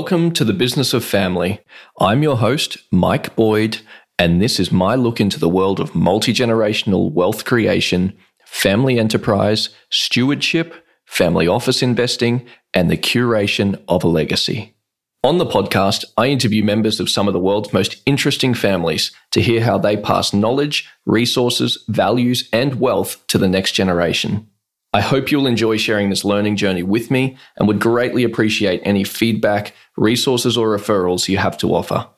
Welcome to the Business of Family. I'm your host, Mike Boyd, and this is my look into the world of multi generational wealth creation, family enterprise, stewardship, family office investing, and the curation of a legacy. On the podcast, I interview members of some of the world's most interesting families to hear how they pass knowledge, resources, values, and wealth to the next generation. I hope you'll enjoy sharing this learning journey with me and would greatly appreciate any feedback, resources, or referrals you have to offer.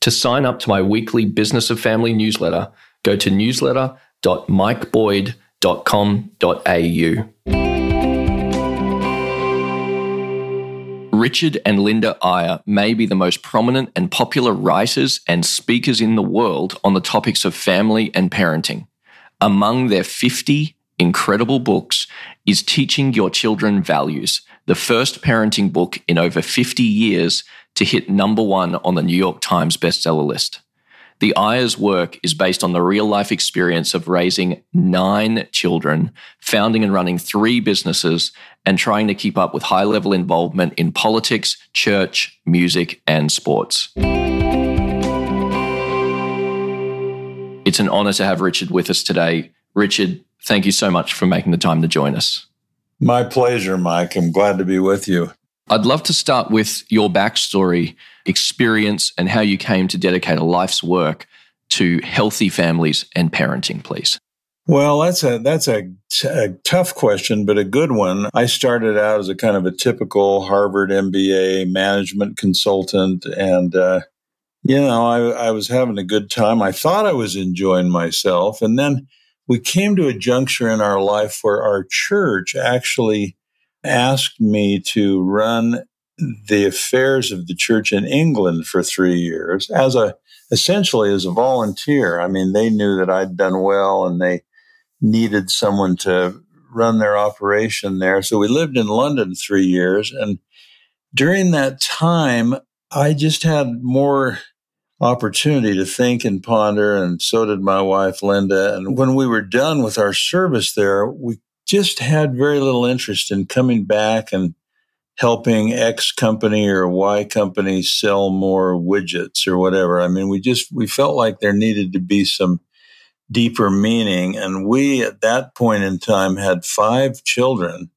To sign up to my weekly Business of Family newsletter, go to newsletter.mikeboyd.com.au. Richard and Linda Eyre may be the most prominent and popular writers and speakers in the world on the topics of family and parenting. Among their 50 incredible books is Teaching Your Children Values, the first parenting book in over 50 years to hit number one on the New York Times bestseller list. The Eyres work is based on the real life experience of raising nine children, founding and running three businesses, and trying to keep up with high level involvement in politics, church, music, and sports. It's an honor to have Richard with us today. Richard, thank you so much for making the time to join us. My pleasure, Mike. I'm glad to be with you. I'd love to start with your backstory, experience, and how you came to dedicate a life's work to healthy families and parenting, please. Well, that's a that's a, t- a tough question, but a good one. I started out as a kind of a typical Harvard MBA management consultant, and uh, you know, I, I was having a good time. I thought I was enjoying myself, and then we came to a juncture in our life where our church actually asked me to run the affairs of the church in England for three years as a essentially as a volunteer. I mean, they knew that I'd done well and they needed someone to run their operation there. So we lived in London three years. And during that time, I just had more opportunity to think and ponder, and so did my wife, Linda. And when we were done with our service there, we just had very little interest in coming back and helping X company or Y company sell more widgets or whatever. I mean, we just, we felt like there needed to be some deeper meaning. And we, at that point in time, had five children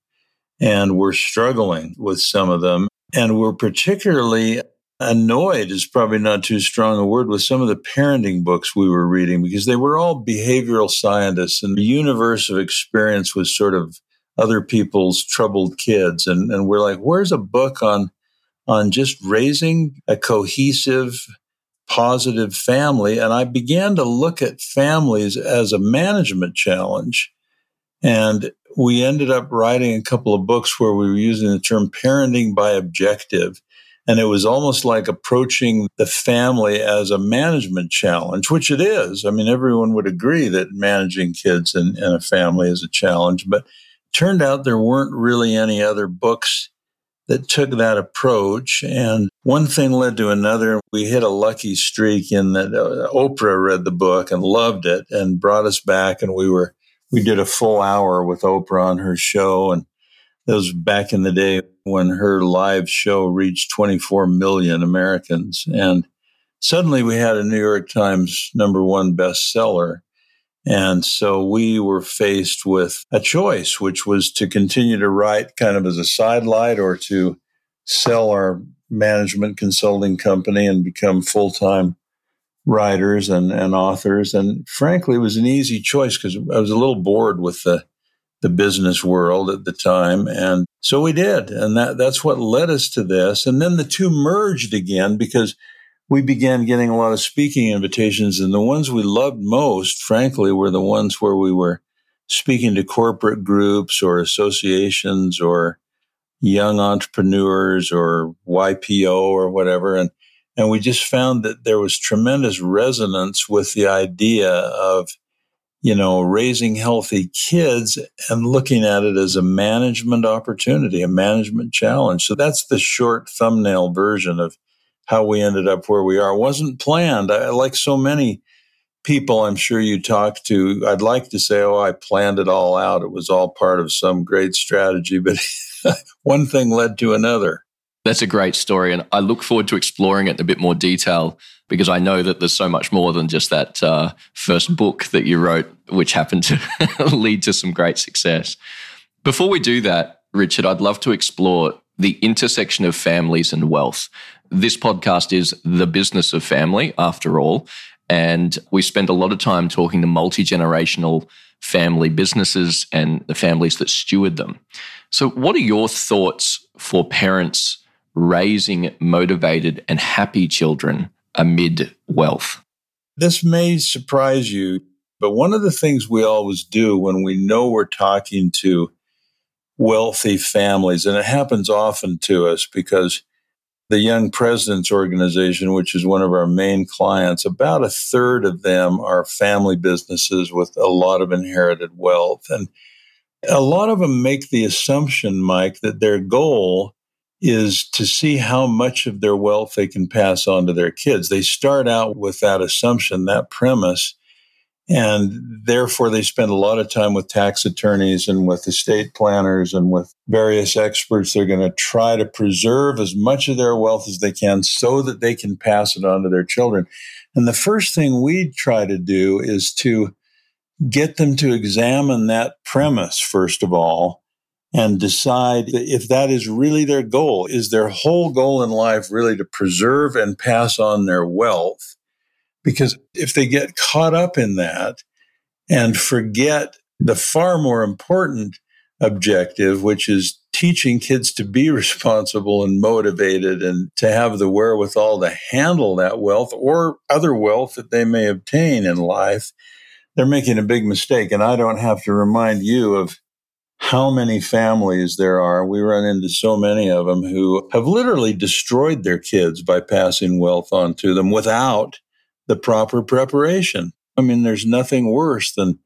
and were struggling with some of them. And we're particularly annoyed is probably not too strong a word with some of the parenting books we were reading because they were all behavioral scientists and the universe of experience was sort of other people's troubled kids. And, and we're like where's a book on on just raising a cohesive positive family? And i began to look at families as a management challenge. And we ended up writing a couple of books where we were using the term parenting by objective and it was almost like approaching the family as a management challenge, which it is. I mean, everyone would agree that managing kids in, in a family is a challenge, but turned out there weren't really any other books that took that approach. And one thing led to another. We hit a lucky streak in that uh, Oprah read the book and loved it and brought us back. And we were, we did a full hour with Oprah on her show. And that was back in the day when her live show reached 24 million Americans. And suddenly we had a New York Times number one bestseller. And so we were faced with a choice, which was to continue to write kind of as a sidelight or to sell our management consulting company and become full time writers and, and authors. And frankly, it was an easy choice because I was a little bored with the the business world at the time. And so we did. And that, that's what led us to this. And then the two merged again because we began getting a lot of speaking invitations. And the ones we loved most, frankly, were the ones where we were speaking to corporate groups or associations or young entrepreneurs or YPO or whatever. And, and we just found that there was tremendous resonance with the idea of you know, raising healthy kids and looking at it as a management opportunity, a management challenge. So that's the short thumbnail version of how we ended up where we are. It wasn't planned. I, like so many people I'm sure you talk to, I'd like to say, oh, I planned it all out. It was all part of some great strategy, but one thing led to another. That's a great story. And I look forward to exploring it in a bit more detail because I know that there's so much more than just that uh, first book that you wrote, which happened to lead to some great success. Before we do that, Richard, I'd love to explore the intersection of families and wealth. This podcast is the business of family, after all. And we spend a lot of time talking to multi generational family businesses and the families that steward them. So, what are your thoughts for parents raising motivated and happy children amid wealth? This may surprise you, but one of the things we always do when we know we're talking to wealthy families, and it happens often to us because the Young Presidents Organization, which is one of our main clients, about a third of them are family businesses with a lot of inherited wealth. And a lot of them make the assumption, Mike, that their goal is to see how much of their wealth they can pass on to their kids. They start out with that assumption, that premise. And therefore, they spend a lot of time with tax attorneys and with estate planners and with various experts. They're going to try to preserve as much of their wealth as they can so that they can pass it on to their children. And the first thing we try to do is to get them to examine that premise, first of all, and decide if that is really their goal. Is their whole goal in life really to preserve and pass on their wealth? Because if they get caught up in that and forget the far more important objective, which is teaching kids to be responsible and motivated and to have the wherewithal to handle that wealth or other wealth that they may obtain in life, they're making a big mistake. And I don't have to remind you of how many families there are. We run into so many of them who have literally destroyed their kids by passing wealth on to them without the proper preparation. I mean, there's nothing worse than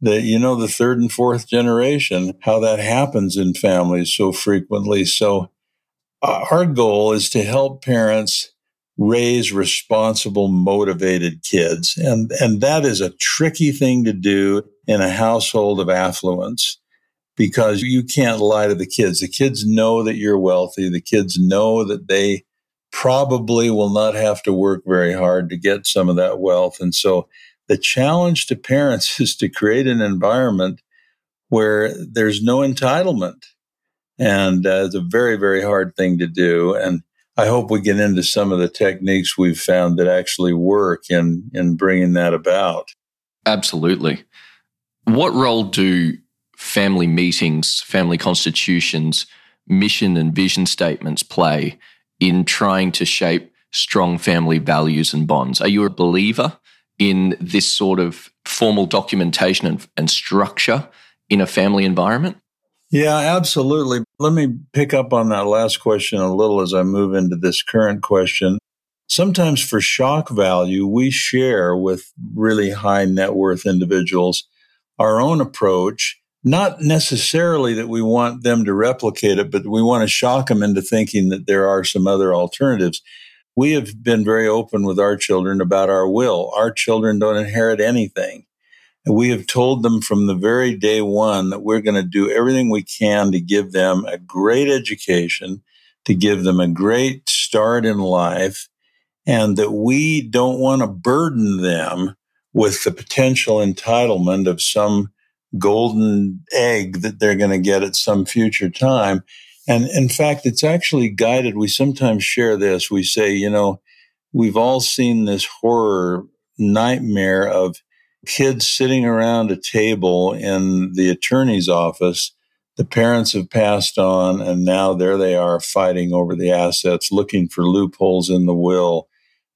the, you know, the third and fourth generation, how that happens in families so frequently. So uh, our goal is to help parents raise responsible, motivated kids. And, and that is a tricky thing to do in a household of affluence because you can't lie to the kids. The kids know that you're wealthy. The kids know that they probably will not have to work very hard to get some of that wealth. And so the challenge to parents is to create an environment where there's no entitlement. And uh, it's a very, very hard thing to do. And I hope we get into some of the techniques we've found that actually work in, in bringing that about. Absolutely. What role do family meetings, family constitutions, mission and vision statements play in trying to shape strong family values and bonds? Are you a believer in this sort of formal documentation and, and structure in a family environment? Yeah, absolutely. Let me pick up on that last question a little as I move into this current question. Sometimes for shock value, we share with really high net worth individuals our own approach not necessarily that we want them to replicate it, but we want to shock them into thinking that there are some other alternatives. We have been very open with our children about our will. Our children don't inherit anything. And we have told them from the very day one that we're going to do everything we can to give them a great education, to give them a great start in life, and that we don't want to burden them with the potential entitlement of some golden egg that they're going to get at some future time. And in fact, it's actually guided. We sometimes share this. We say, you know, we've all seen this horror nightmare of kids sitting around a table in the attorney's office. The parents have passed on, and now there they are fighting over the assets, looking for loopholes in the will,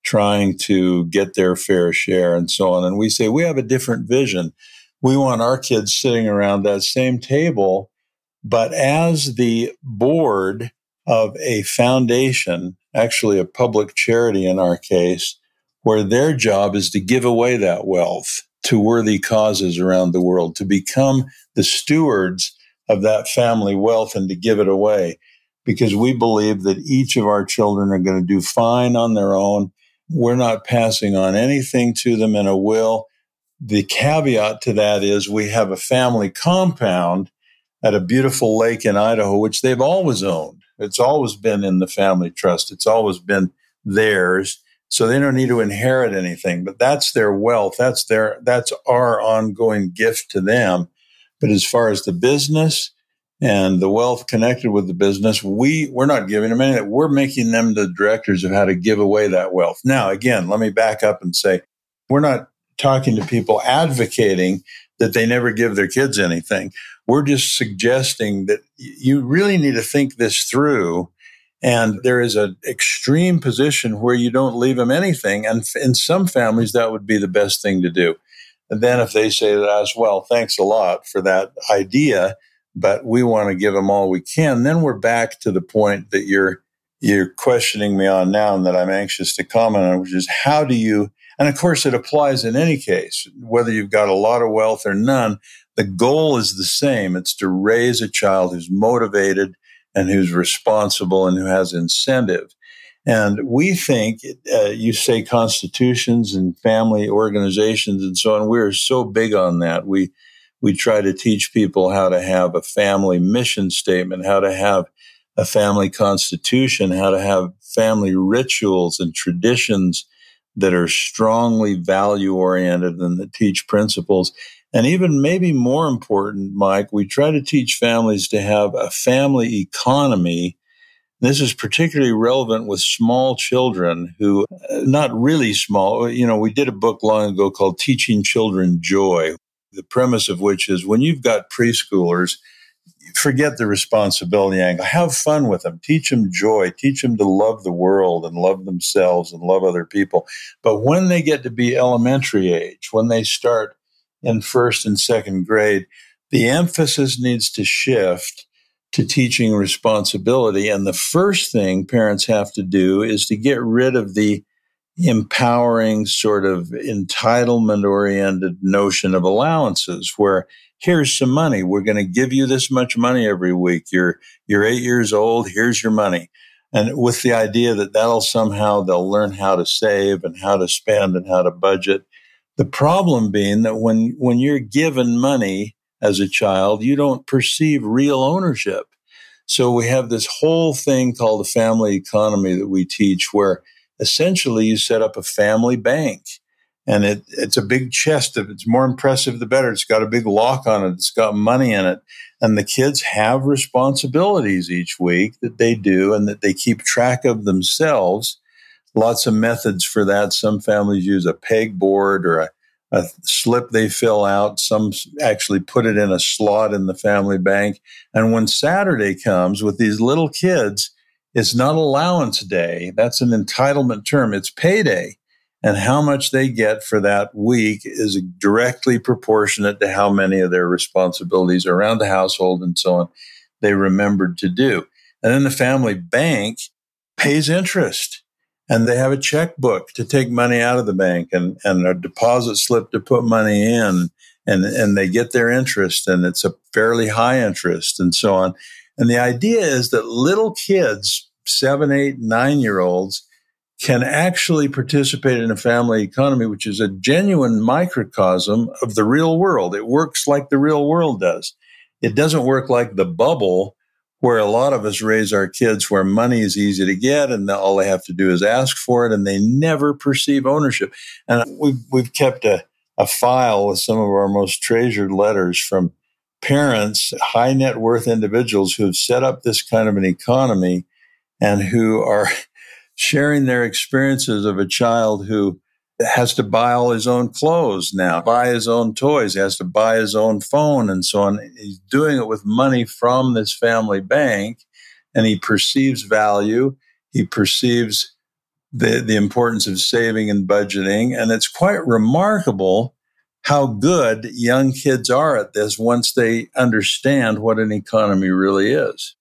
trying to get their fair share, and so on. And we say, we have a different vision we want our kids sitting around that same table. But as the board of a foundation, actually a public charity in our case, where their job is to give away that wealth to worthy causes around the world, to become the stewards of that family wealth and to give it away. Because we believe that each of our children are going to do fine on their own. We're not passing on anything to them in a will. The caveat to that is we have a family compound at a beautiful lake in Idaho, which they've always owned. It's always been in the family trust. It's always been theirs. So they don't need to inherit anything, but that's their wealth. That's their, that's our ongoing gift to them. But as far as the business and the wealth connected with the business, we, we're not giving them anything. We're making them the directors of how to give away that wealth. Now, again, let me back up and say, we're not talking to people advocating that they never give their kids anything. We're just suggesting that you really need to think this through. And there is an extreme position where you don't leave them anything. And in some families, that would be the best thing to do. And then if they say to us, well, thanks a lot for that idea, but we want to give them all we can, then we're back to the point that you're, you're questioning me on now and that I'm anxious to comment on, which is how do you and of course, it applies in any case, whether you've got a lot of wealth or none. The goal is the same. It's to raise a child who's motivated and who's responsible and who has incentive. And we think, uh, you say constitutions and family organizations and so on. We're so big on that. We, we try to teach people how to have a family mission statement, how to have a family constitution, how to have family rituals and traditions that are strongly value oriented and that teach principles. And even maybe more important, Mike, we try to teach families to have a family economy. This is particularly relevant with small children who, uh, not really small, you know, we did a book long ago called Teaching Children Joy, the premise of which is when you've got preschoolers, forget the responsibility angle. Have fun with them. Teach them joy. Teach them to love the world and love themselves and love other people. But when they get to be elementary age, when they start in first and second grade, the emphasis needs to shift to teaching responsibility. And the first thing parents have to do is to get rid of the empowering sort of entitlement oriented notion of allowances where here's some money. We're going to give you this much money every week. You're, you're eight years old. Here's your money. And with the idea that that'll somehow they'll learn how to save and how to spend and how to budget. The problem being that when, when you're given money as a child, you don't perceive real ownership. So we have this whole thing called the family economy that we teach where essentially you set up a family bank and it, it's a big chest. If it's more impressive, the better. It's got a big lock on it. It's got money in it. And the kids have responsibilities each week that they do and that they keep track of themselves. Lots of methods for that. Some families use a pegboard or a, a slip they fill out. Some actually put it in a slot in the family bank. And when Saturday comes with these little kids, it's not allowance day. That's an entitlement term. It's payday and how much they get for that week is directly proportionate to how many of their responsibilities around the household and so on they remembered to do. And then the family bank pays interest and they have a checkbook to take money out of the bank and, and a deposit slip to put money in and, and they get their interest and it's a fairly high interest and so on. And the idea is that little kids, seven, eight, nine year olds, can actually participate in a family economy, which is a genuine microcosm of the real world. It works like the real world does. It doesn't work like the bubble where a lot of us raise our kids where money is easy to get and all they have to do is ask for it and they never perceive ownership. And we've, we've kept a, a file with some of our most treasured letters from parents, high net worth individuals who have set up this kind of an economy and who are sharing their experiences of a child who has to buy all his own clothes now, buy his own toys, he has to buy his own phone and so on. He's doing it with money from this family bank and he perceives value. He perceives the, the importance of saving and budgeting. And it's quite remarkable how good young kids are at this once they understand what an economy really is.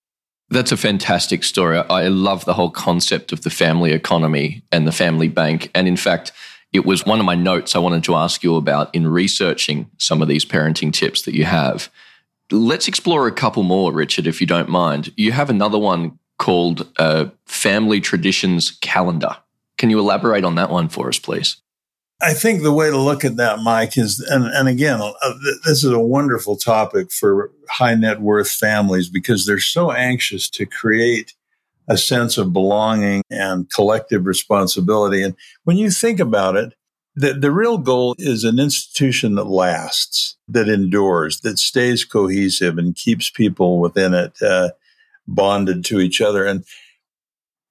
That's a fantastic story. I love the whole concept of the family economy and the family bank. And in fact, it was one of my notes I wanted to ask you about in researching some of these parenting tips that you have. Let's explore a couple more, Richard, if you don't mind. You have another one called uh, Family Traditions Calendar. Can you elaborate on that one for us, please? I think the way to look at that, Mike, is, and, and again, uh, this is a wonderful topic for high net worth families because they're so anxious to create a sense of belonging and collective responsibility. And when you think about it, the, the real goal is an institution that lasts, that endures, that stays cohesive and keeps people within it uh, bonded to each other. And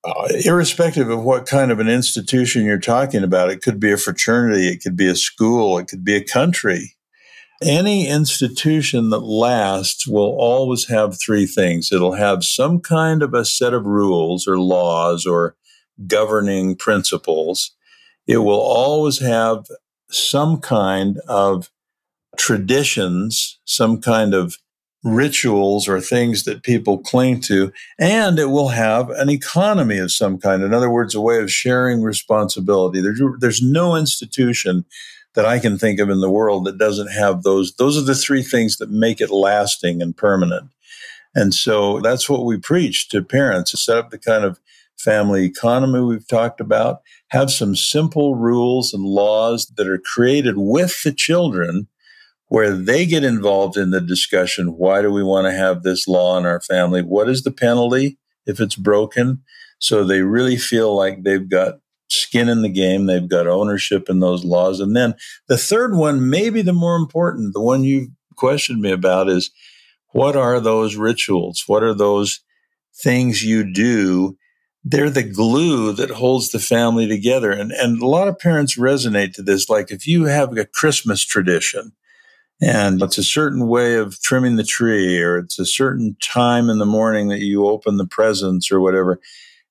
uh, irrespective of what kind of an institution you're talking about, it could be a fraternity, it could be a school, it could be a country. Any institution that lasts will always have three things. It'll have some kind of a set of rules or laws or governing principles. It will always have some kind of traditions, some kind of rituals or things that people cling to, and it will have an economy of some kind. In other words, a way of sharing responsibility. There's, there's no institution that I can think of in the world that doesn't have those. Those are the three things that make it lasting and permanent. And so that's what we preach to parents to set up the kind of family economy we've talked about, have some simple rules and laws that are created with the children where they get involved in the discussion. Why do we want to have this law in our family? What is the penalty if it's broken? So they really feel like they've got skin in the game. They've got ownership in those laws. And then the third one, maybe the more important, the one you questioned me about is what are those rituals? What are those things you do? They're the glue that holds the family together. And, and a lot of parents resonate to this. Like if you have a Christmas tradition, and it's a certain way of trimming the tree, or it's a certain time in the morning that you open the presents or whatever.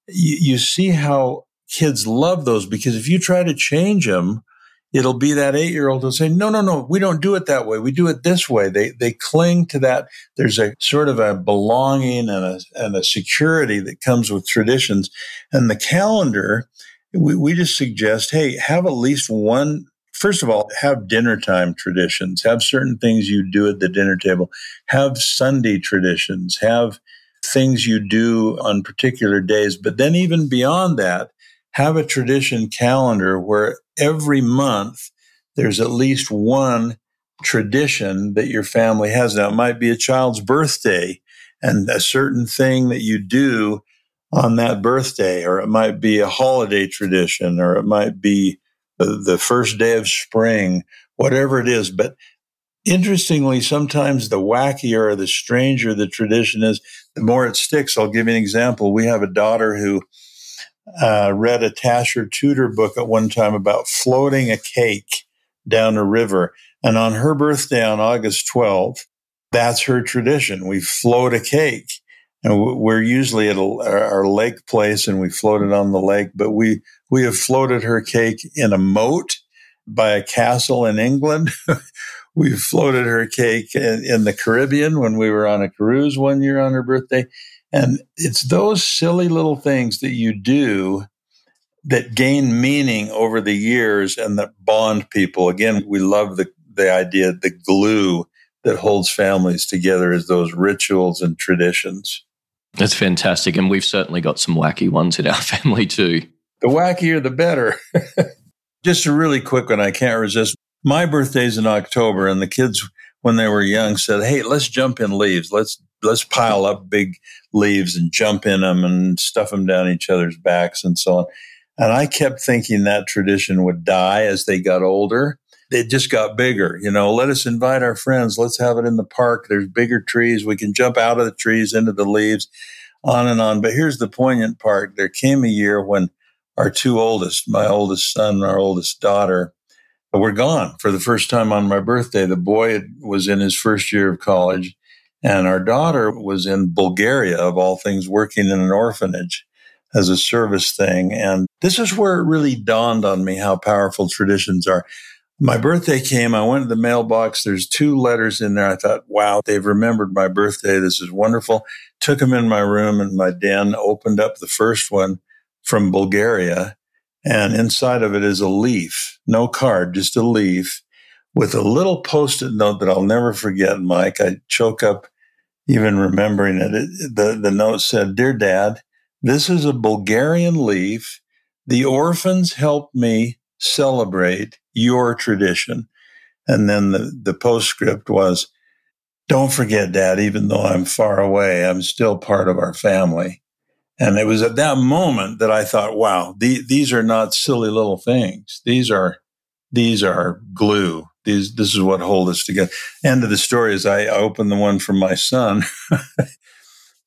You, you see how kids love those because if you try to change them, it'll be that eight year old who'll say, no, no, no, we don't do it that way. We do it this way. They, they cling to that. There's a sort of a belonging and a, and a security that comes with traditions. And the calendar, we, we just suggest, hey, have at least one first of all, have dinner time traditions, have certain things you do at the dinner table, have Sunday traditions, have things you do on particular days. But then even beyond that, have a tradition calendar where every month there's at least one tradition that your family has. Now, it might be a child's birthday and a certain thing that you do on that birthday, or it might be a holiday tradition, or it might be the first day of spring, whatever it is. But interestingly, sometimes the wackier or the stranger the tradition is, the more it sticks. I'll give you an example. We have a daughter who uh, read a Tasha Tudor book at one time about floating a cake down a river. And on her birthday on August 12th, that's her tradition. We float a cake. And we're usually at a, our lake place and we floated on the lake, but we we have floated her cake in a moat by a castle in England. We've floated her cake in, in, the Caribbean when we were on a cruise one year on her birthday. And it's those silly little things that you do that gain meaning over the years and that bond people. Again, we love the, the idea, the glue that holds families together is those rituals and traditions. That's fantastic. And we've certainly got some wacky ones in our family too the wackier, the better. Just a really quick one. I can't resist. My birthday's in October, and the kids, when they were young, said, "Hey, let's jump in leaves. Let's let's pile up big leaves and jump in them and stuff them down each other's backs and so on." And I kept thinking that tradition would die as they got older. It just got bigger. You know, let us invite our friends. Let's have it in the park. There's bigger trees. We can jump out of the trees into the leaves, on and on. But here's the poignant part. There came a year when our two oldest, my oldest son and our oldest daughter, were gone for the first time on my birthday. The boy was in his first year of college, and our daughter was in Bulgaria, of all things, working in an orphanage as a service thing. And this is where it really dawned on me how powerful traditions are. My birthday came. I went to the mailbox. There's two letters in there. I thought, wow, they've remembered my birthday. This is wonderful. Took them in my room and my den, opened up the first one from Bulgaria. And inside of it is a leaf, no card, just a leaf with a little post it note that I'll never forget, Mike. I choke up even remembering it. it. the, the note said, Dear Dad, this is a Bulgarian leaf. The orphans helped me celebrate your tradition. And then the, the postscript was, Don't forget, Dad, even though I'm far away, I'm still part of our family. And it was at that moment that I thought, wow, the, these are not silly little things. These are, these are glue. These, this is what hold us together. End of the story is I opened the one from my son,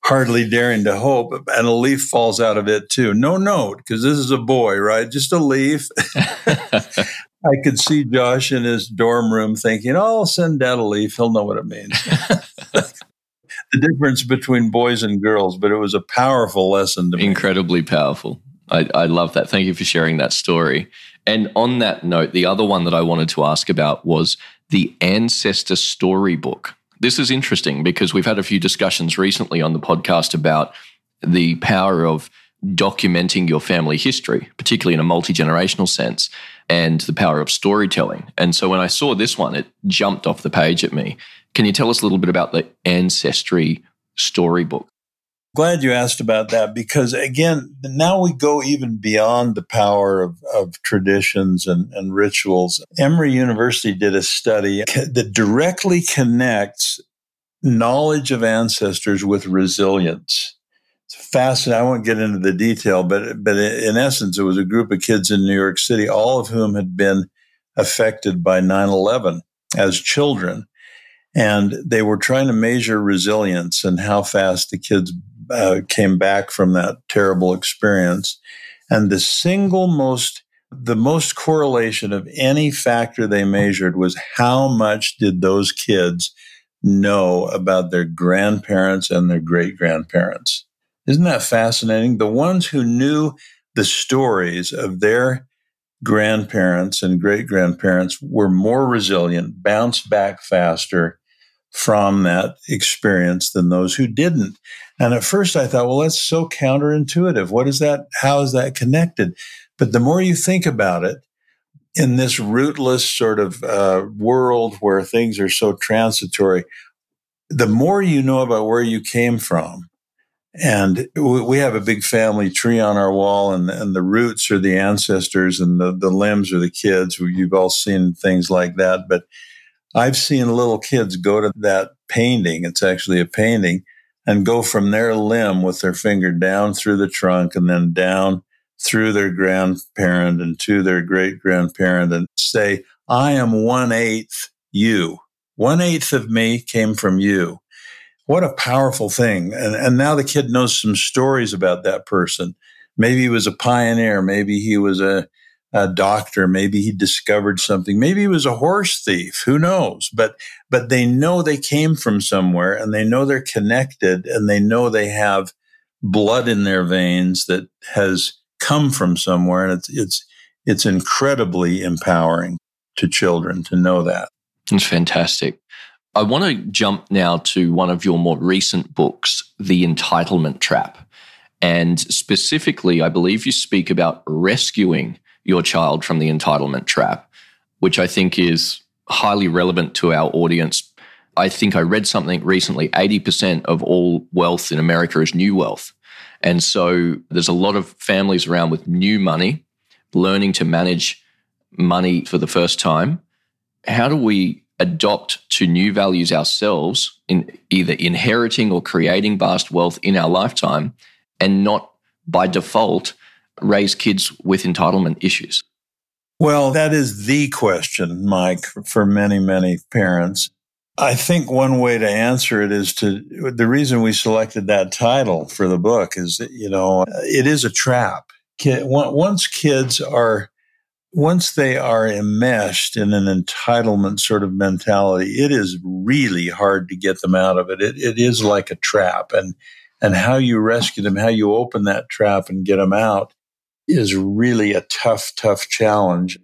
hardly daring to hope, and a leaf falls out of it too. No note, because this is a boy, right? Just a leaf. I could see Josh in his dorm room thinking, oh, I'll send dad a leaf. He'll know what it means. the difference between boys and girls, but it was a powerful lesson to me. Incredibly powerful. I, I love that. Thank you for sharing that story. And on that note, the other one that I wanted to ask about was the Ancestor Storybook. This is interesting because we've had a few discussions recently on the podcast about the power of documenting your family history, particularly in a multi generational sense, and the power of storytelling. And so when I saw this one, it jumped off the page at me. Can you tell us a little bit about the Ancestry Storybook? Glad you asked about that because, again, now we go even beyond the power of, of traditions and, and rituals. Emory University did a study that directly connects knowledge of ancestors with resilience. It's fascinating. I won't get into the detail, but but in essence, it was a group of kids in New York City, all of whom had been affected by 9/11 as children, and they were trying to measure resilience and how fast the kids uh, came back from that terrible experience. And the single most, the most correlation of any factor they measured was how much did those kids know about their grandparents and their great grandparents. Isn't that fascinating? The ones who knew the stories of their grandparents and great grandparents were more resilient, bounced back faster, from that experience than those who didn't. And at first I thought, well, that's so counterintuitive. What is that? How is that connected? But the more you think about it, in this rootless sort of uh, world where things are so transitory, the more you know about where you came from, and we have a big family tree on our wall, and, and the roots are the ancestors, and the, the limbs are the kids. You've all seen things like that. But I've seen little kids go to that painting. It's actually a painting and go from their limb with their finger down through the trunk and then down through their grandparent and to their great grandparent and say, I am one eighth you. One eighth of me came from you. What a powerful thing. And, and now the kid knows some stories about that person. Maybe he was a pioneer. Maybe he was a, a doctor. Maybe he discovered something. Maybe he was a horse thief. Who knows? But, but they know they came from somewhere and they know they're connected and they know they have blood in their veins that has come from somewhere. And it's, it's, it's incredibly empowering to children to know that. It's fantastic. I want to jump now to one of your more recent books, The Entitlement Trap. And specifically, I believe you speak about rescuing your child from the entitlement trap, which I think is highly relevant to our audience. I think I read something recently 80% of all wealth in America is new wealth. And so there's a lot of families around with new money, learning to manage money for the first time. How do we adopt to new values ourselves in either inheriting or creating vast wealth in our lifetime and not by default raise kids with entitlement issues? Well, that is the question, Mike, for many, many parents. I think one way to answer it is to the reason we selected that title for the book is that, you know, it is a trap. Once kids are, once they are enmeshed in an entitlement sort of mentality, it is really hard to get them out of it. It, it is like a trap. And, and how you rescue them, how you open that trap and get them out is really a tough, tough challenge.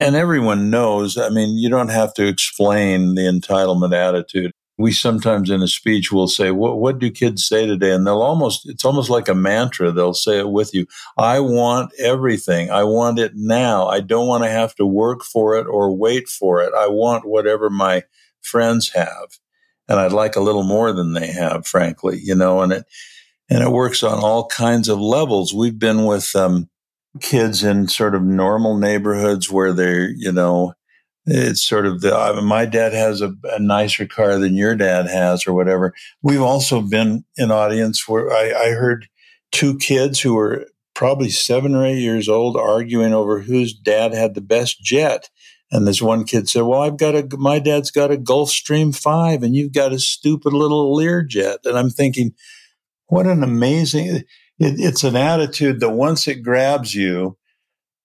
And everyone knows, I mean, you don't have to explain the entitlement attitude. We sometimes in a speech will say, what, what do kids say today? And they'll almost, it's almost like a mantra. They'll say it with you. I want everything. I want it now. I don't want to have to work for it or wait for it. I want whatever my friends have. And I'd like a little more than they have, frankly, you know, and it, and it works on all kinds of levels. We've been with, um, kids in sort of normal neighborhoods where they're, you know, it's sort of the, uh, my dad has a, a, nicer car than your dad has or whatever. We've also been in audience where I, I heard two kids who were probably seven or eight years old arguing over whose dad had the best jet. And this one kid said, Well, I've got a, my dad's got a Gulfstream 5 and you've got a stupid little Learjet. And I'm thinking, what an amazing, it, it's an attitude that once it grabs you,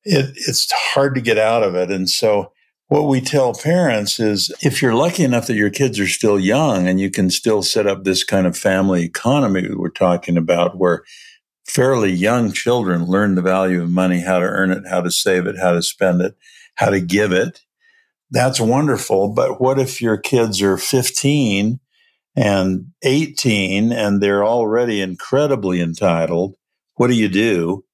it, it's hard to get out of it. And so what we tell parents is if you're lucky enough that your kids are still young and you can still set up this kind of family economy we're talking about where fairly young children learn the value of money, how to earn it, how to save it, how to spend it, how to give it. That's wonderful. But what if your kids are 15 and 18 and they're already incredibly entitled? What do you do?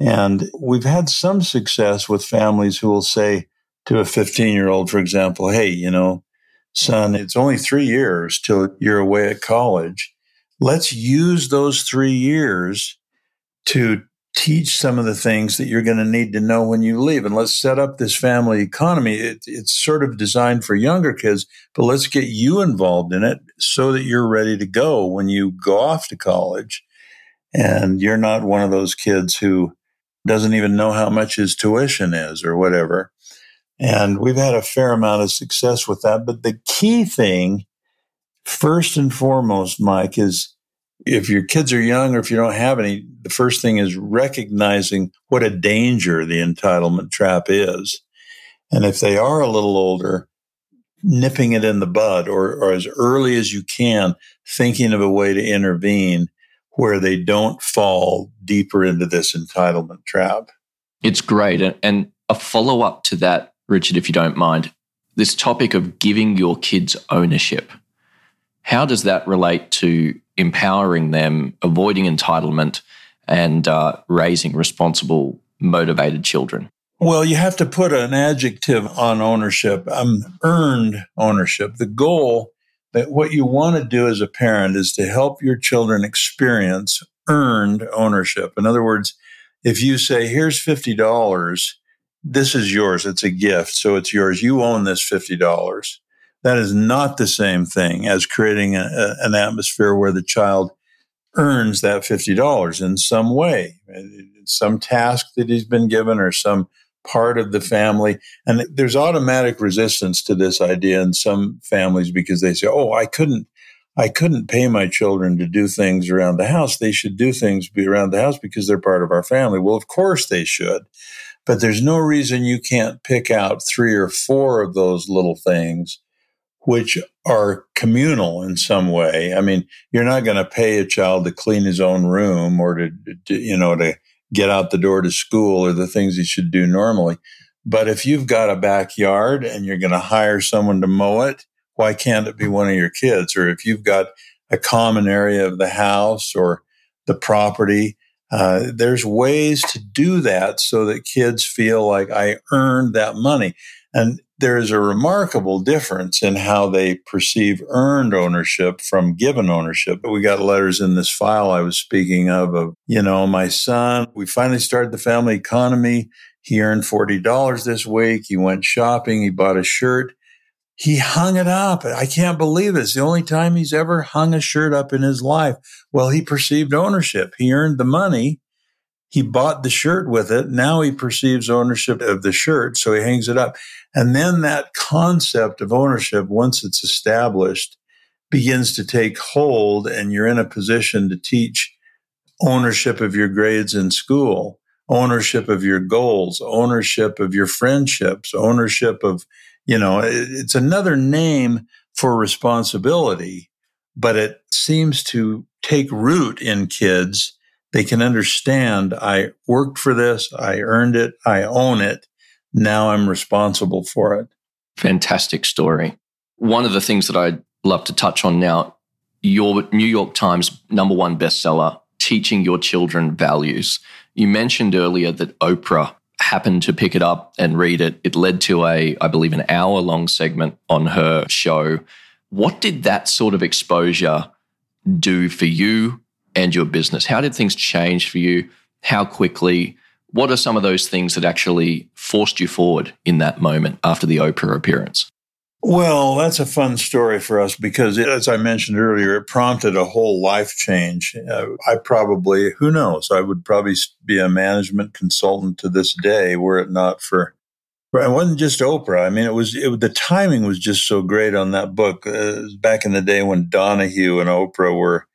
And we've had some success with families who will say to a 15 year old, for example, Hey, you know, son, it's only three years till you're away at college. Let's use those three years to teach some of the things that you're going to need to know when you leave. And let's set up this family economy. It, it's sort of designed for younger kids, but let's get you involved in it so that you're ready to go when you go off to college. And you're not one of those kids who doesn't even know how much his tuition is or whatever. And we've had a fair amount of success with that. But the key thing, first and foremost, Mike, is if your kids are young or if you don't have any, the first thing is recognizing what a danger the entitlement trap is. And if they are a little older, nipping it in the bud or, or as early as you can, thinking of a way to intervene where they don't fall deeper into this entitlement trap. It's great. And a follow up to that, Richard, if you don't mind, this topic of giving your kids ownership. How does that relate to empowering them, avoiding entitlement, and uh, raising responsible, motivated children? Well, you have to put an adjective on ownership. Um, earned ownership. The goal that what you want to do as a parent is to help your children experience earned ownership. In other words, if you say, here's $50, this is yours. It's a gift. So it's yours. You own this $50. That is not the same thing as creating a, a, an atmosphere where the child earns that $50 in some way, some task that he's been given or some part of the family. And there's automatic resistance to this idea in some families because they say, Oh, I couldn't, I couldn't pay my children to do things around the house. They should do things around the house because they're part of our family. Well, of course they should, but there's no reason you can't pick out three or four of those little things which are communal in some way. I mean, you're not going to pay a child to clean his own room or to, to, you know, to get out the door to school or the things he should do normally. But if you've got a backyard and you're going to hire someone to mow it, why can't it be one of your kids? Or if you've got a common area of the house or the property, uh, there's ways to do that so that kids feel like I earned that money. And there is a remarkable difference in how they perceive earned ownership from given ownership. But we got letters in this file I was speaking of, of, you know, my son, we finally started the family economy. He earned $40 this week. He went shopping. He bought a shirt. He hung it up. I can't believe it. It's the only time he's ever hung a shirt up in his life. Well, he perceived ownership. He earned the money he bought the shirt with it. Now he perceives ownership of the shirt, so he hangs it up. And then that concept of ownership, once it's established, begins to take hold, and you're in a position to teach ownership of your grades in school, ownership of your goals, ownership of your friendships, ownership of, you know, it's another name for responsibility, but it seems to take root in kids they can understand I worked for this, I earned it, I own it. Now I'm responsible for it. Fantastic story. One of the things that I'd love to touch on now your New York Times number one bestseller, Teaching Your Children Values. You mentioned earlier that Oprah happened to pick it up and read it. It led to a, I believe, an hour long segment on her show. What did that sort of exposure do for you and your business? How did things change for you? How quickly? What are some of those things that actually forced you forward in that moment after the Oprah appearance? Well, that's a fun story for us because, it, as I mentioned earlier, it prompted a whole life change. Uh, I probably, who knows, I would probably be a management consultant to this day were it not for. It wasn't just Oprah. I mean, it was it, the timing was just so great on that book. Uh, back in the day when Donahue and Oprah were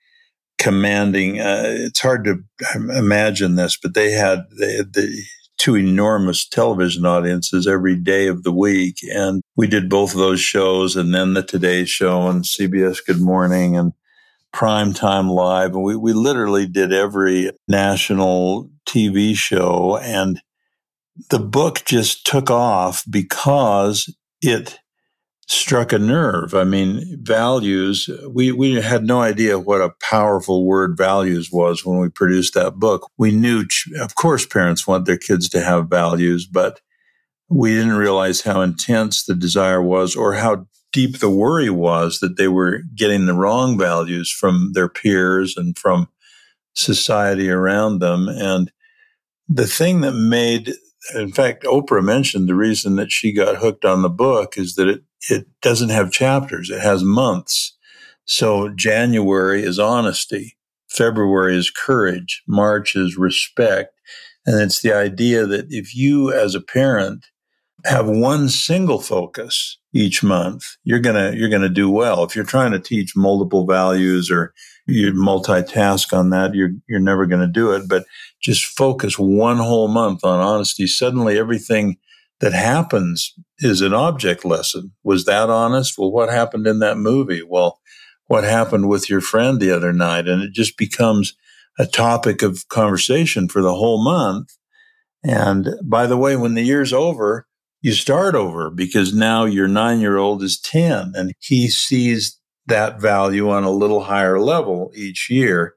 commanding. Uh, it's hard to imagine this, but they had, they had the two enormous television audiences every day of the week. And we did both of those shows and then the Today Show and CBS Good Morning and Prime Time Live. And we, we literally did every national TV show. And the book just took off because it struck a nerve. I mean, values, we, we had no idea what a powerful word values was when we produced that book. We knew, of course, parents want their kids to have values, but we didn't realize how intense the desire was or how deep the worry was that they were getting the wrong values from their peers and from society around them. And the thing that made in fact, Oprah mentioned the reason that she got hooked on the book is that it, it doesn't have chapters. It has months. So January is honesty. February is courage. March is respect. And it's the idea that if you as a parent have one single focus each month, you're going to, you're going to do well. If you're trying to teach multiple values or you multitask on that, you're, you're never going to do it. But just focus one whole month on honesty. Suddenly everything that happens is an object lesson. Was that honest? Well, what happened in that movie? Well, what happened with your friend the other night? And it just becomes a topic of conversation for the whole month. And by the way, when the year's over, you start over because now your nine year old is 10 and he sees that value on a little higher level each year.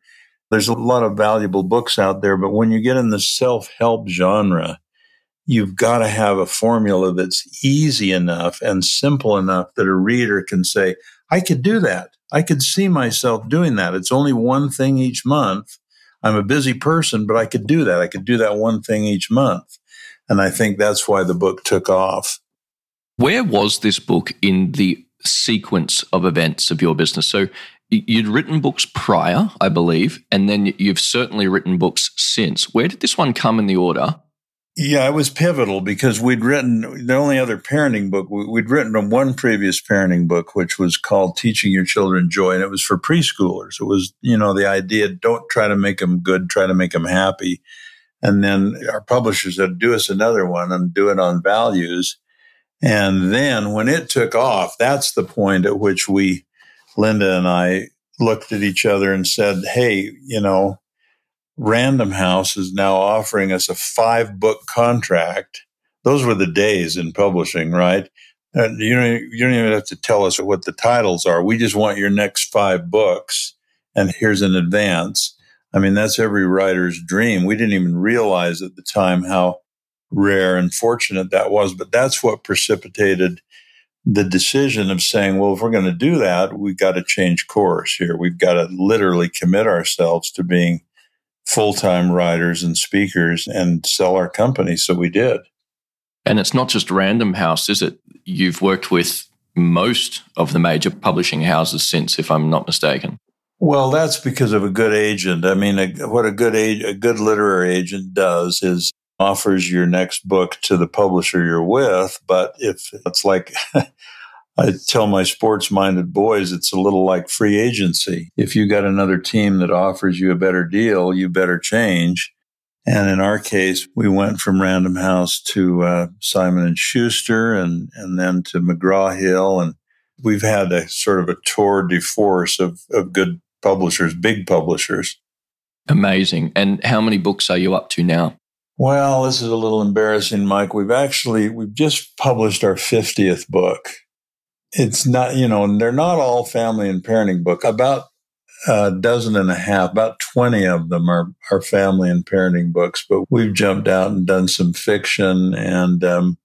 There's a lot of valuable books out there, but when you get in the self help genre, you've got to have a formula that's easy enough and simple enough that a reader can say, I could do that. I could see myself doing that. It's only one thing each month. I'm a busy person, but I could do that. I could do that one thing each month. And I think that's why the book took off. Where was this book in the sequence of events of your business? So you'd written books prior, I believe, and then you've certainly written books since. Where did this one come in the order? Yeah, it was pivotal because we'd written the only other parenting book we'd written one previous parenting book, which was called Teaching Your Children Joy, and it was for preschoolers. It was, you know, the idea don't try to make them good, try to make them happy. And then our publishers said, do us another one and do it on values. And then when it took off, that's the point at which we, Linda and I, looked at each other and said, Hey, you know, Random House is now offering us a five book contract. Those were the days in publishing, right? And you don't, you don't even have to tell us what the titles are. We just want your next five books, and here's an advance. I mean, that's every writer's dream. We didn't even realize at the time how rare and fortunate that was, but that's what precipitated the decision of saying, well, if we're going to do that, we've got to change course here. We've got to literally commit ourselves to being full time writers and speakers and sell our company. So we did. And it's not just Random House, is it? You've worked with most of the major publishing houses since, if I'm not mistaken. Well, that's because of a good agent. I mean, a, what a good a good literary agent does is offers your next book to the publisher you're with. But if it's like I tell my sports minded boys, it's a little like free agency. If you got another team that offers you a better deal, you better change. And in our case, we went from Random House to uh, Simon and Schuster, and and then to McGraw Hill, and we've had a sort of a tour de force of of good publishers, big publishers. Amazing. And how many books are you up to now? Well, this is a little embarrassing, Mike. We've actually we've just published our 50th book it's not, you know, they're not all family and parenting book. About a dozen and a half, about 20 of them are, are family and parenting books, but we've jumped out and done some fiction and, um,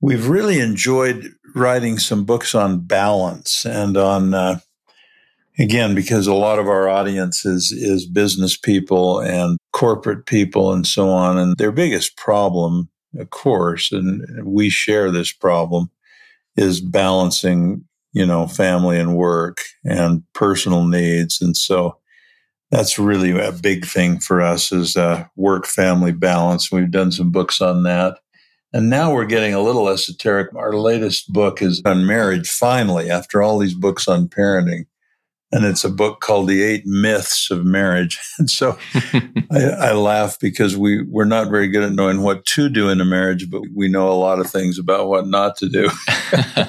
we've really enjoyed writing some books on balance and on, uh, again, because a lot of our audience is, is business people and corporate people and so on. And their biggest problem, of course, and we share this problem is balancing, you know, family and work and personal needs. And so that's really a big thing for us is uh, work family balance. We've done some books on that. And now we're getting a little esoteric. Our latest book is on marriage, finally, after all these books on parenting. And it's a book called The Eight Myths of Marriage. And so I, I, laugh because we, we're not very good at knowing what to do in a marriage, but we know a lot of things about what not to do.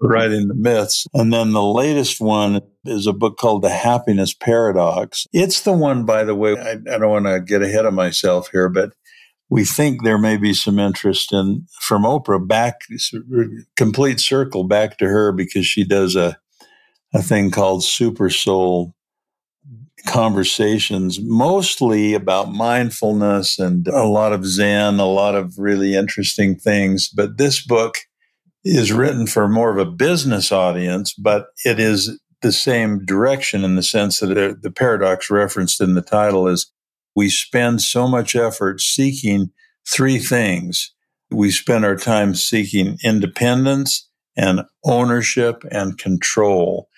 writing the myths. And then the latest one is a book called The Happiness Paradox. It's the one, by the way, I, I don't want to get ahead of myself here, but we think there may be some interest in from Oprah back, complete circle back to her because she does a, a thing called Super Soul conversations, mostly about mindfulness and a lot of Zen, a lot of really interesting things. But this book is written for more of a business audience, but it is the same direction in the sense that the paradox referenced in the title is we spend so much effort seeking three things. We spend our time seeking independence and ownership and control.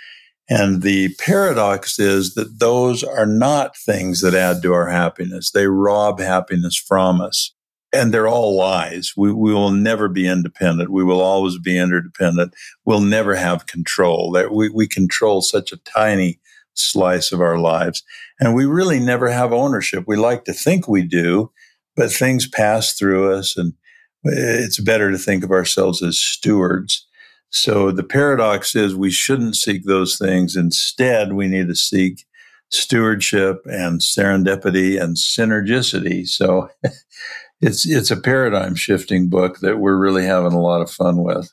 And the paradox is that those are not things that add to our happiness. They rob happiness from us and they're all lies. We, we will never be independent. We will always be interdependent. We'll never have control. That we, we control such a tiny slice of our lives. And we really never have ownership. We like to think we do, but things pass through us and it's better to think of ourselves as stewards. So the paradox is we shouldn't seek those things. Instead, we need to seek stewardship and serendipity and synergicity. So it's it's a paradigm shifting book that we're really having a lot of fun with.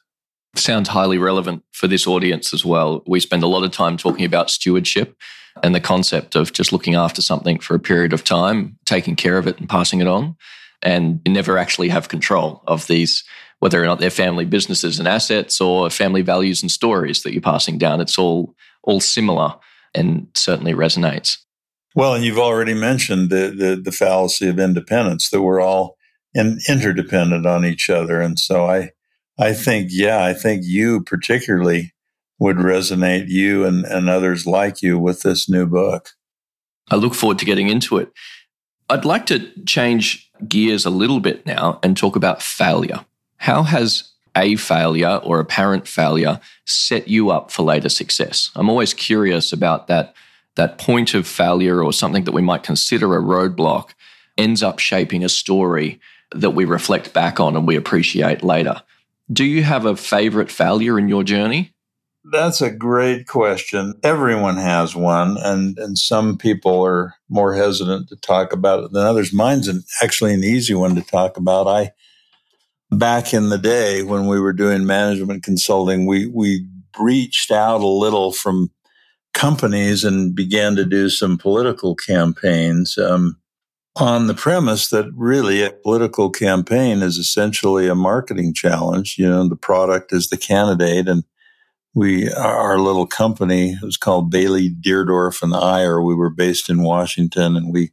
Sounds highly relevant for this audience as well. We spend a lot of time talking about stewardship and the concept of just looking after something for a period of time, taking care of it and passing it on. And you never actually have control of these, whether or not they're family businesses and assets or family values and stories that you're passing down. It's all all similar and certainly resonates. Well, and you've already mentioned the, the, the fallacy of independence that we're all and interdependent on each other. And so I, I think, yeah, I think you particularly would resonate, you and, and others like you, with this new book. I look forward to getting into it. I'd like to change gears a little bit now and talk about failure. How has a failure or apparent failure set you up for later success? I'm always curious about that, that point of failure or something that we might consider a roadblock ends up shaping a story that we reflect back on and we appreciate later. Do you have a favorite failure in your journey? That's a great question. Everyone has one, and, and some people are more hesitant to talk about it than others. Mine's an, actually an easy one to talk about. I back in the day when we were doing management consulting, we we reached out a little from companies and began to do some political campaigns. Um, on the premise that really a political campaign is essentially a marketing challenge. You know, the product is the candidate and we, our little company was called Bailey Deardourff and Eyre. We were based in Washington and we,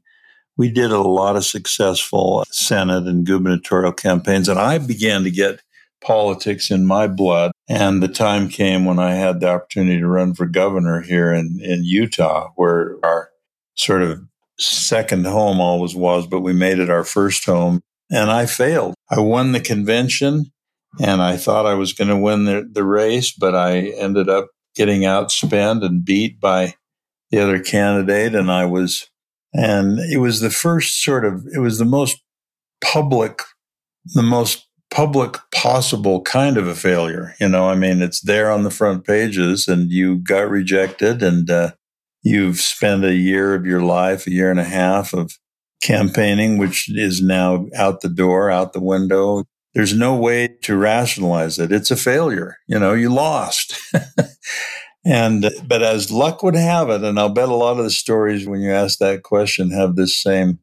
we did a lot of successful Senate and gubernatorial campaigns. And I began to get politics in my blood. And the time came when I had the opportunity to run for governor here in, in Utah, where our sort of second home always was, but we made it our first home. And I failed. I won the convention and I thought I was going to win the, the race, but I ended up getting outspent and beat by the other candidate. And I was, and it was the first sort of, it was the most public, the most public possible kind of a failure. You know, I mean, it's there on the front pages and you got rejected and, uh, You've spent a year of your life, a year and a half of campaigning, which is now out the door, out the window. There's no way to rationalize it. It's a failure. You know, you lost. and, but as luck would have it, and I'll bet a lot of the stories when you ask that question have this same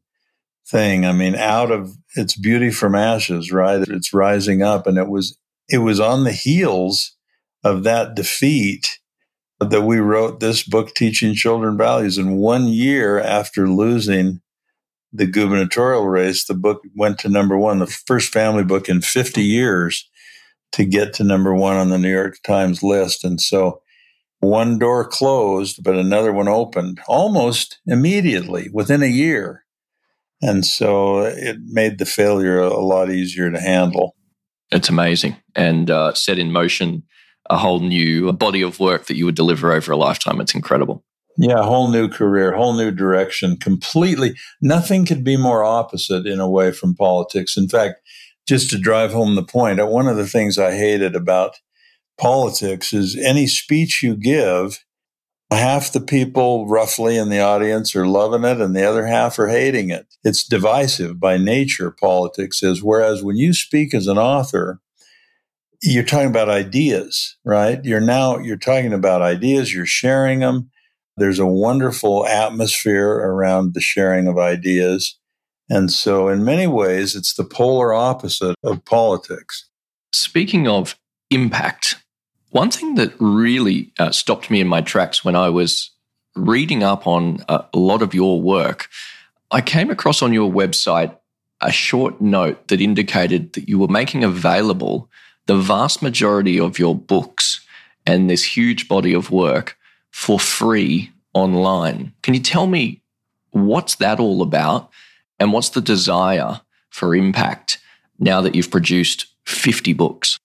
thing. I mean, out of its beauty from ashes, right? It's rising up. And it was, it was on the heels of that defeat that we wrote this book, Teaching Children Values. And one year after losing the gubernatorial race, the book went to number one, the first family book in 50 years to get to number one on the New York Times list. And so one door closed, but another one opened almost immediately within a year. And so it made the failure a lot easier to handle. It's amazing and uh, set in motion a whole new body of work that you would deliver over a lifetime. It's incredible. Yeah, a whole new career, whole new direction, completely. Nothing could be more opposite in a way from politics. In fact, just to drive home the uh, one of the things I hated about politics is any speech you give, half the people roughly in the audience are loving it and the other half are hating it. It's divisive by nature, politics is. Whereas when you speak as an author, you're talking about ideas, right? You're now, you're talking about ideas, you're sharing them. There's a wonderful atmosphere around the sharing of ideas. And so, in many ways, it's the polar opposite of politics. Speaking of impact, one thing that really uh, stopped me in my tracks when I was reading up on a lot of your work, I came across on your website a short note that indicated that you were making available the vast majority of your books and this huge body of work for free online. Can you tell me what's that all about? And what's the desire for impact now that you've produced 50 books?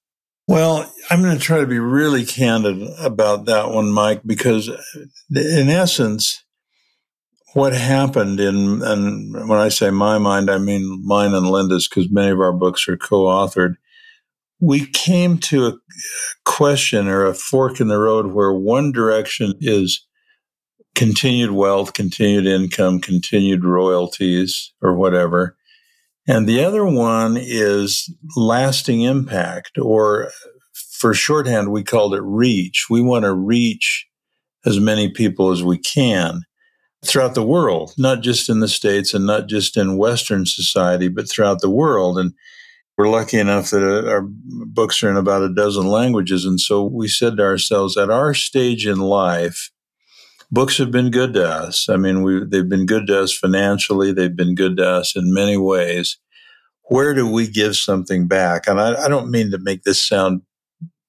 Well, I'm going to try to be really candid about that one, Mike, because in essence, what happened in, and when I say my mind, I mean mine and Linda's, because many of our books are co authored. We came to a question or a fork in the road where one direction is continued wealth, continued income, continued royalties, or whatever. And the other one is lasting impact, or for shorthand, we called it reach. We want to reach as many people as we can throughout the world, not just in the States and not just in Western society, but throughout the world. And we're lucky enough that uh, our books are in about a dozen languages. And so we said to ourselves, at our stage in life, books have been good to us. I mean, we they've been good to us financially. They've been good to us in many ways. Where do we give something back? And I, I don't mean to make this sound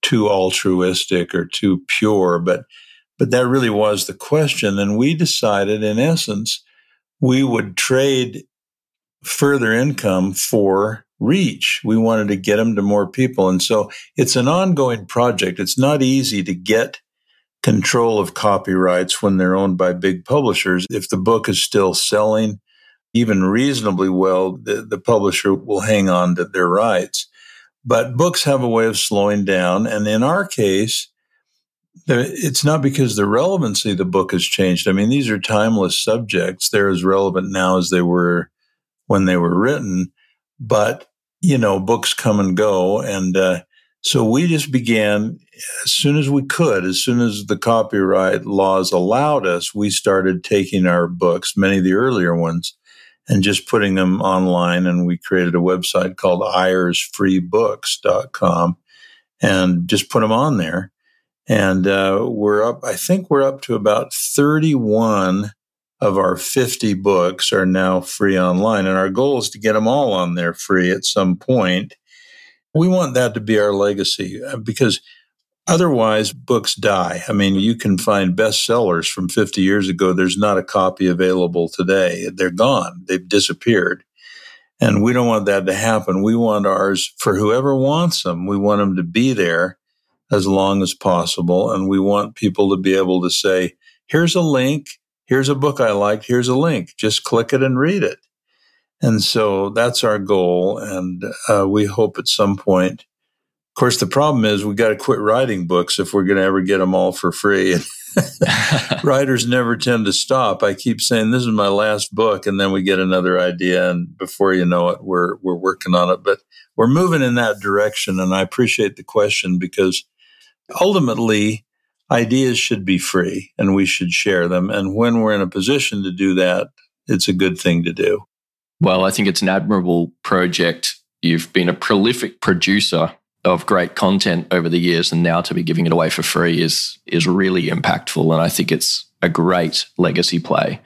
too altruistic or too pure, but but that really was the question. And we decided, in essence, we would trade further income for reach. We wanted to get them to more people. And so it's an ongoing project. It's not easy to get control of copyrights when they're owned by big publishers. If the book is still selling even reasonably well, the, the publisher will hang on to their rights. But books have a way of slowing down. And in our case, it's not because the relevancy of the book has changed. I mean, these are timeless subjects. They're as relevant now as they were when they were written. But, you know, books come and go. And uh, so we just began as soon as we could, as soon as the copyright laws allowed us, we started taking our books, many of the earlier ones, and just putting them online. And we created a website called eyresfreebooks.com and just put them on there. And uh, we're up, I think we're up to about 31 of our 50 books are now free online. And our goal is to get them all on there free at some point. We want that to be our legacy uh, because otherwise books die. I mean, you can find bestsellers from 50 years ago. There's not a copy available today. They're gone. They've disappeared. And we don't want that to happen. We want ours for whoever wants them. We want them to be there as long as possible. And we want people to be able to say, here's a link. Here's a book I liked. Here's a link. Just click it and read it. And so that's our goal. And uh, we hope at some point, course, the problem is we've got to quit writing books if we're going to ever get them all for free. Writers never tend to stop. I keep saying this is my last book, and then we get another idea, and before you know it, we're we're working on it. But we're moving in that direction, and I appreciate the question because ultimately, ideas should be free, and we should share them. And when we're in a position to do that, it's a good thing to do. Well, I think it's an admirable project. You've been a prolific producer of great content over the years and now to be giving it away for free is is really impactful and I think it's a great legacy play.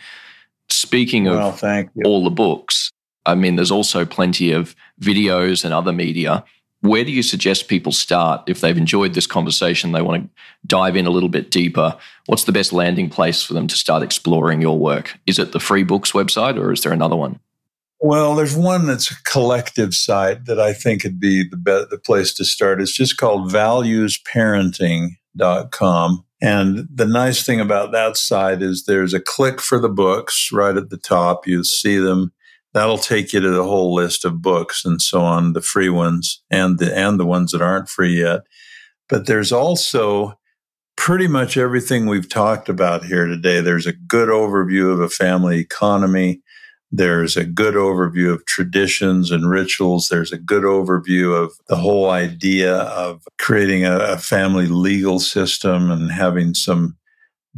Speaking of well, all the books, I mean there's also plenty of videos and other media where do you suggest people start if they've enjoyed this conversation? They want to dive in a little bit deeper. What's the best landing place for them to start exploring your work? Is it the Free Books website or is there another one? Well, there's one that's a collective site that I think would be the, be- the place to start. It's just called valuesparenting.com. And the nice thing about that site is there's a click for the books right at the top. You see them that'll take you to the whole list of books and so on, the free ones and the and the ones that aren't free yet. But there's also pretty much everything we've talked about here today. There's a good overview of a family economy. There's a good overview of traditions and rituals. There's a good overview of the whole idea of creating a, a family legal system and having some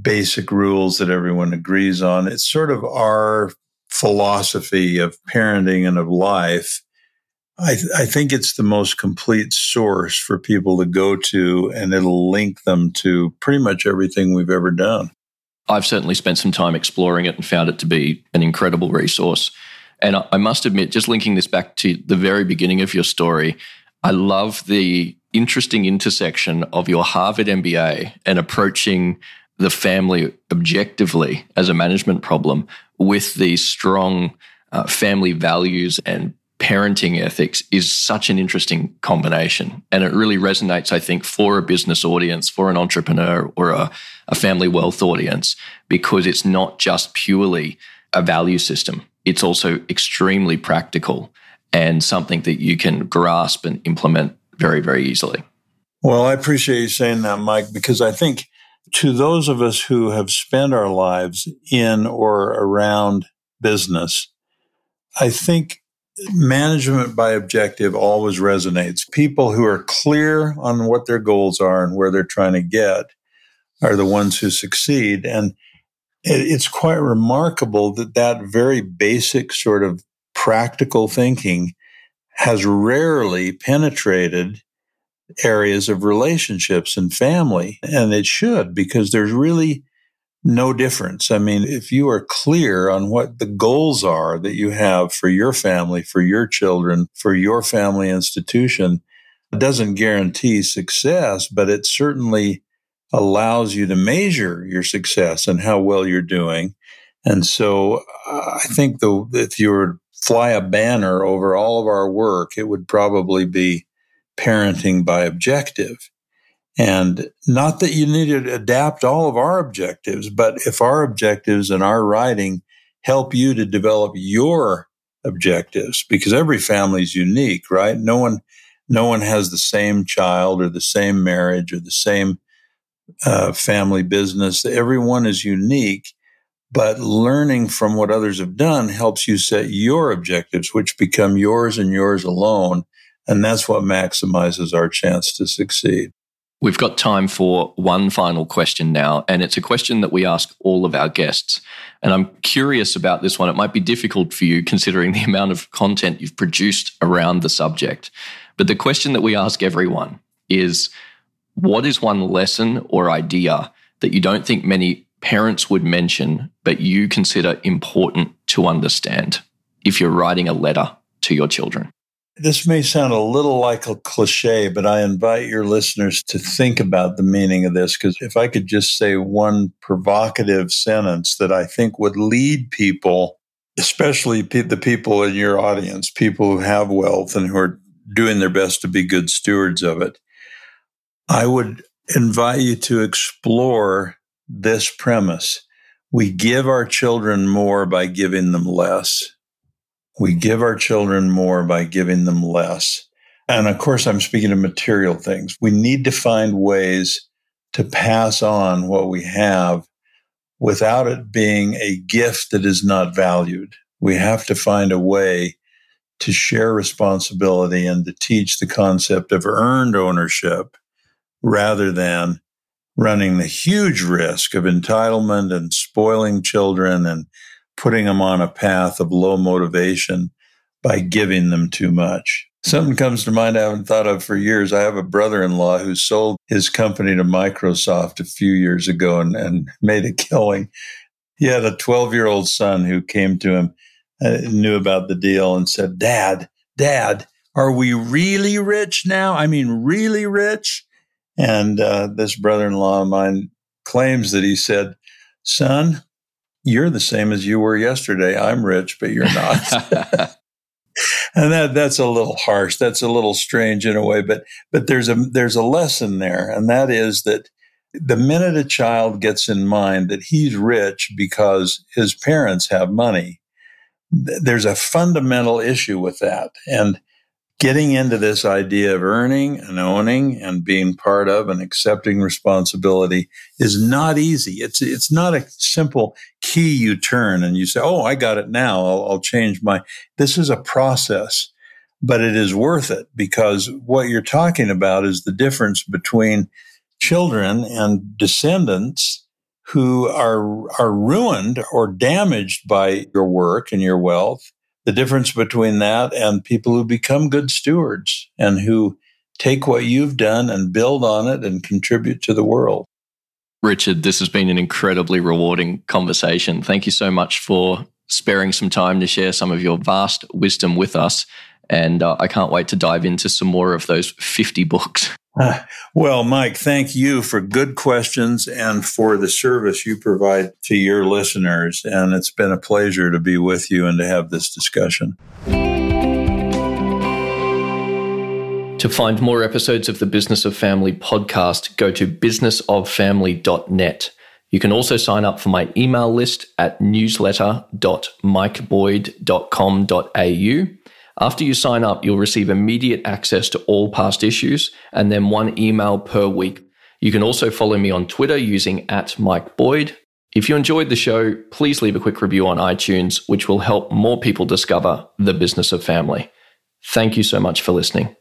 basic rules that everyone agrees on. It's sort of our philosophy of parenting and of life, I, th- I, think it's the most complete source for people to go to, and it'll link them to pretty much everything we've ever done. I've certainly spent some time exploring it and found it to be an incredible resource. And I must admit, just linking this back to the very beginning of your story, I love the interesting intersection of your Harvard MBA and approaching the family objectively as a management problem with these strong uh, family values and parenting ethics is such an interesting combination. And it really resonates, I think, for a business audience, for an entrepreneur or a, a family wealth audience, because it's not just purely a value system. It's also extremely practical and something that you can grasp and implement very, very easily. Well, I appreciate you saying that, Mike, because I think to those of us who have spent our lives in or around business, I think management by objective always resonates. People who are clear on what their goals are and where they're trying to get are the ones who succeed. And it's quite remarkable that that very basic sort of practical thinking has rarely penetrated areas of relationships and family. And it should, because there's really no difference. I mean, if you are clear on what the goals are that you have for your family, for your children, for your family institution, it doesn't guarantee success, but it certainly allows you to measure your success and how well you're doing. And so uh, I think the, if you were fly a banner over all of our work, it would probably be parenting by objective. And not that you need to adapt all of our objectives, but if our objectives and our writing help you to develop your objectives, because every family is unique, right? No one, no one has the same child or the same marriage or the same uh, family business. Everyone is unique, but learning from what others have done helps you set your objectives, which become yours and yours alone. And that's what maximizes our chance to succeed. We've got time for one final question now, and it's a question that we ask all of our guests. And I'm curious about this one. It might be difficult for you considering the amount of content you've produced around the subject. But the question that we ask everyone is what is one lesson or idea that you don't think many parents would mention, but you consider important to understand if you're writing a letter to your children? This may sound a little like a cliche, but I invite your listeners to think about the meaning of this. Because if I could just say one provocative sentence that I think would lead people, especially the people in your audience, people who have wealth and who are doing their best to be good stewards of it, I would invite you to explore this premise. We give our children more by giving them less. We give our children more by giving them less. And of course, I'm speaking of material things. We need to find ways to pass on what we have without it being a gift that is not valued. We have to find a way to share responsibility and to teach the concept of earned ownership rather than running the huge risk of entitlement and spoiling children and putting them on a path of low motivation by giving them too much. Something comes to mind I haven't thought of for years. I have a brother in law who sold his company to Microsoft a few years ago and, and made a killing. He had a 12 year old son who came to him, uh, knew about the deal, and said, Dad, Dad, Are we really rich now? I mean, really rich? And uh, this brother in law of mine claims that he said, Son, you're the same as you were yesterday. I'm rich, but you're not. and that that's a little harsh. That's a little strange in a way, but but there's a there's a lesson there, and that is that the minute a child gets in mind that he's rich because his parents have money, there's a fundamental issue with that. And getting into this idea of earning and owning and being part of and accepting responsibility is not easy. It's it's not a simple key you turn and you say, "Oh, I got it now. I'll, I'll change my." This is a process, but it is worth it because what you're talking about is the difference between children and descendants who are are ruined or damaged by your work and your wealth the difference between that and people who become good stewards and who take what you've done and build on it and contribute to the world. Richard, this has been an incredibly rewarding conversation. Thank you so much for sparing some time to share some of your vast wisdom with us. And uh, I can't wait to dive into some more of those 50 books. well, Mike, thank you for good questions and for the service you provide to your listeners. And it's been a pleasure to be with you and to have this discussion. To find more episodes of the Business of Family podcast, go to businessoffamily.net. You can also sign up for my email list at newsletter.mikeboyd.com.au. After you sign up, you'll receive immediate access to all past issues and then one email per week. You can also follow me on Twitter using at Mike Boyd. If you enjoyed the show, please leave a quick review on iTunes, which will help more people discover the business of family. Thank you so much for listening.